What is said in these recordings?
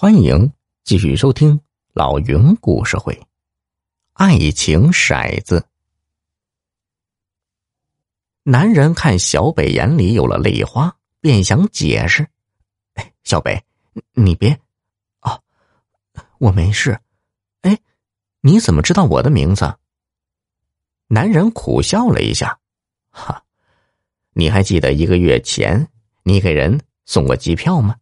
欢迎继续收听老云故事会，《爱情骰子》。男人看小北眼里有了泪花，便想解释：“哎，小北，你别……哦，我没事。哎，你怎么知道我的名字？”男人苦笑了一下：“哈，你还记得一个月前你给人送过机票吗？”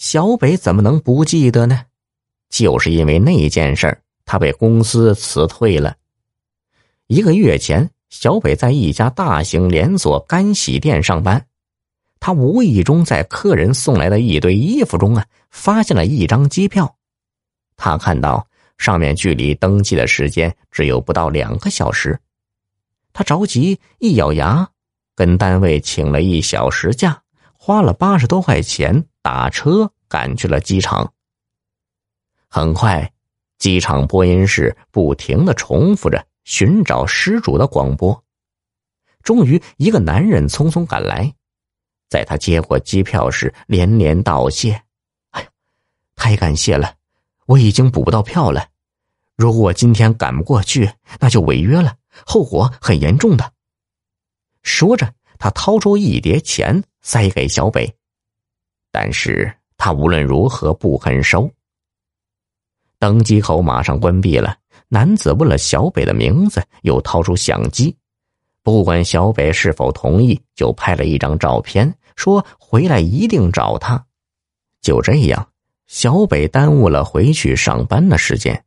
小北怎么能不记得呢？就是因为那件事他被公司辞退了。一个月前，小北在一家大型连锁干洗店上班，他无意中在客人送来的一堆衣服中啊，发现了一张机票。他看到上面距离登记的时间只有不到两个小时，他着急，一咬牙，跟单位请了一小时假。花了八十多块钱打车赶去了机场。很快，机场播音室不停的重复着寻找失主的广播。终于，一个男人匆匆赶来，在他接过机票时连连道谢：“哎呀，太感谢了！我已经补不到票了。如果我今天赶不过去，那就违约了，后果很严重的。”说着。他掏出一叠钱塞给小北，但是他无论如何不肯收。登机口马上关闭了，男子问了小北的名字，又掏出相机，不管小北是否同意，就拍了一张照片，说回来一定找他。就这样，小北耽误了回去上班的时间，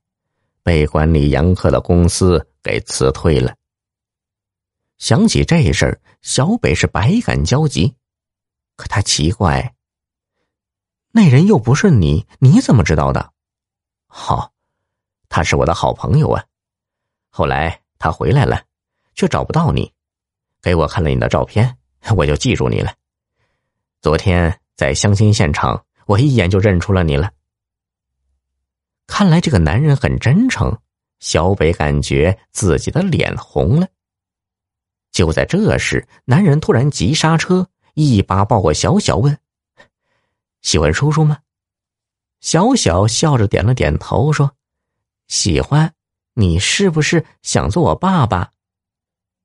被管理严苛的公司给辞退了。想起这事儿，小北是百感交集。可他奇怪，那人又不是你，你怎么知道的？好，他是我的好朋友啊。后来他回来了，却找不到你，给我看了你的照片，我就记住你了。昨天在相亲现场，我一眼就认出了你了。看来这个男人很真诚，小北感觉自己的脸红了。就在这时，男人突然急刹车，一把抱过小小，问：“喜欢叔叔吗？”小小笑着点了点头，说：“喜欢。”你是不是想做我爸爸？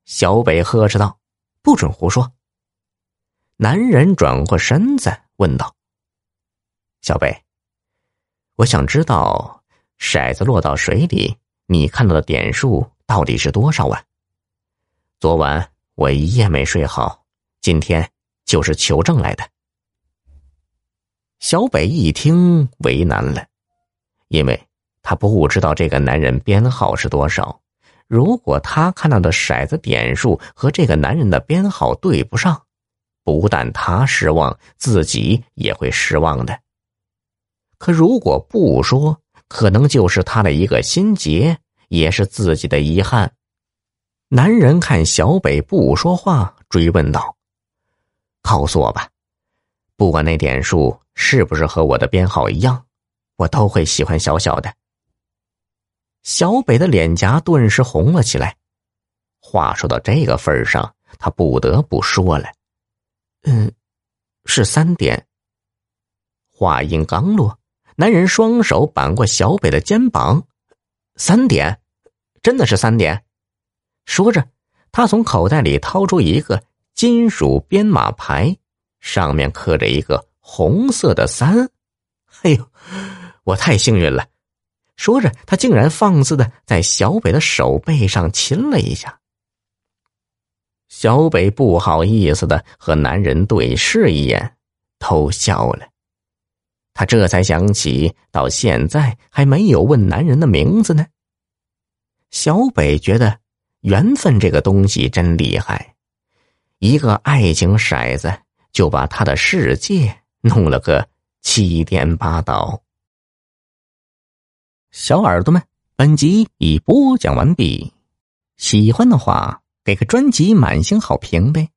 小北呵斥道：“不准胡说！”男人转过身子问道：“小北，我想知道，骰子落到水里，你看到的点数到底是多少啊？”昨晚我一夜没睡好，今天就是求证来的。小北一听为难了，因为他不知道这个男人编号是多少。如果他看到的骰子点数和这个男人的编号对不上，不但他失望，自己也会失望的。可如果不说，可能就是他的一个心结，也是自己的遗憾。男人看小北不说话，追问道：“告诉我吧，不管那点数是不是和我的编号一样，我都会喜欢小小的。”小北的脸颊顿时红了起来。话说到这个份上，他不得不说了：“嗯，是三点。”话音刚落，男人双手扳过小北的肩膀：“三点，真的是三点。”说着，他从口袋里掏出一个金属编码牌，上面刻着一个红色的三。哎呦，我太幸运了！说着，他竟然放肆的在小北的手背上亲了一下。小北不好意思的和男人对视一眼，偷笑了。他这才想起，到现在还没有问男人的名字呢。小北觉得。缘分这个东西真厉害，一个爱情骰子就把他的世界弄了个七颠八倒。小耳朵们，本集已播讲完毕，喜欢的话给个专辑满星好评呗。